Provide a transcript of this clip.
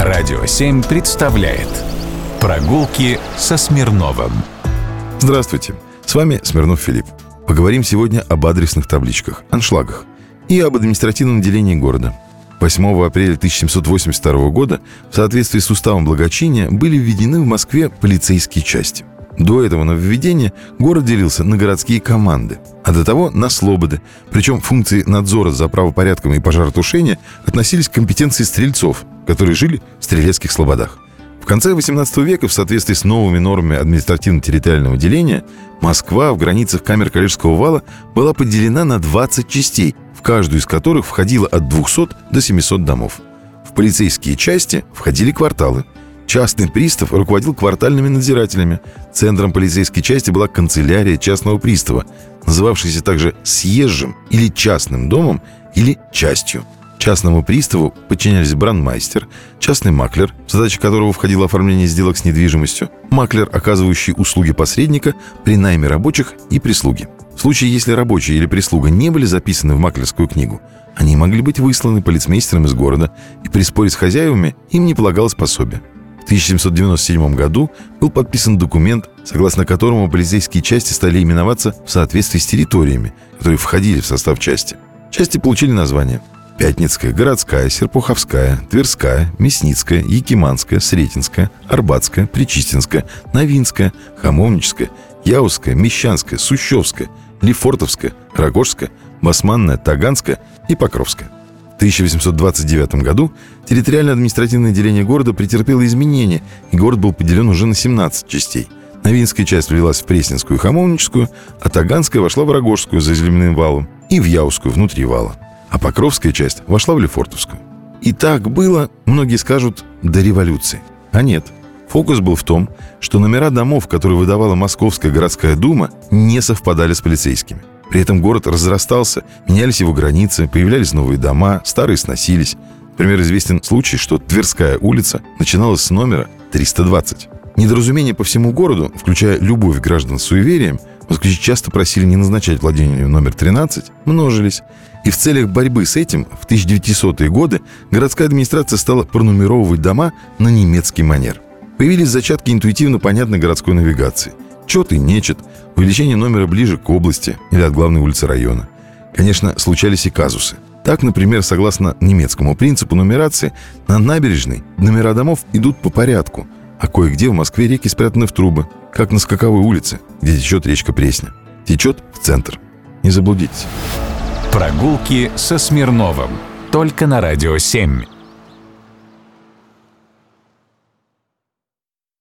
Радио 7 представляет Прогулки со Смирновым Здравствуйте, с вами Смирнов Филипп. Поговорим сегодня об адресных табличках, аншлагах и об административном делении города. 8 апреля 1782 года в соответствии с уставом благочиния были введены в Москве полицейские части – до этого нововведения город делился на городские команды, а до того на слободы. Причем функции надзора за правопорядком и пожаротушения относились к компетенции стрельцов, которые жили в стрелецких слободах. В конце XVIII века в соответствии с новыми нормами административно-территориального деления Москва в границах камер Калежского вала была поделена на 20 частей, в каждую из которых входило от 200 до 700 домов. В полицейские части входили кварталы – Частный пристав руководил квартальными надзирателями. Центром полицейской части была канцелярия частного пристава, называвшаяся также съезжим или частным домом или частью. Частному приставу подчинялись брандмайстер, частный маклер, в задачи которого входило оформление сделок с недвижимостью, маклер, оказывающий услуги посредника при найме рабочих и прислуги. В случае, если рабочие или прислуга не были записаны в маклерскую книгу, они могли быть высланы полицмейстером из города, и при споре с хозяевами им не полагалось пособие. В 1797 году был подписан документ, согласно которому полицейские части стали именоваться в соответствии с территориями, которые входили в состав части. Части получили названия Пятницкая, Городская, Серпуховская, Тверская, Мясницкая, Якиманская, Сретенская, Арбатская, Причистинская, Новинская, Хамовническая, Яузская, Мещанская, Сущевская, Лефортовская, Рогожская, Басманная, Таганская и Покровская. В 1829 году территориально-административное деление города претерпело изменения, и город был поделен уже на 17 частей. Новинская часть влилась в Пресненскую и Хамовническую, а Таганская вошла в Рогожскую за земляным валом и в Яузскую внутри вала. А Покровская часть вошла в Лефортовскую. И так было, многие скажут, до революции. А нет. Фокус был в том, что номера домов, которые выдавала Московская городская дума, не совпадали с полицейскими. При этом город разрастался, менялись его границы, появлялись новые дома, старые сносились. Например, известен случай, что Тверская улица начиналась с номера 320. Недоразумения по всему городу, включая любовь граждан с суеверием, москвичи часто просили не назначать владению номер 13, множились. И в целях борьбы с этим в 1900-е годы городская администрация стала пронумеровывать дома на немецкий манер. Появились зачатки интуитивно понятной городской навигации – Чет и нечет, увеличение номера ближе к области или от главной улицы района. Конечно, случались и казусы. Так, например, согласно немецкому принципу нумерации, на набережной номера домов идут по порядку, а кое-где в Москве реки спрятаны в трубы, как на Скаковой улице, где течет речка Пресня. Течет в центр. Не заблудитесь. Прогулки со Смирновым. Только на «Радио 7».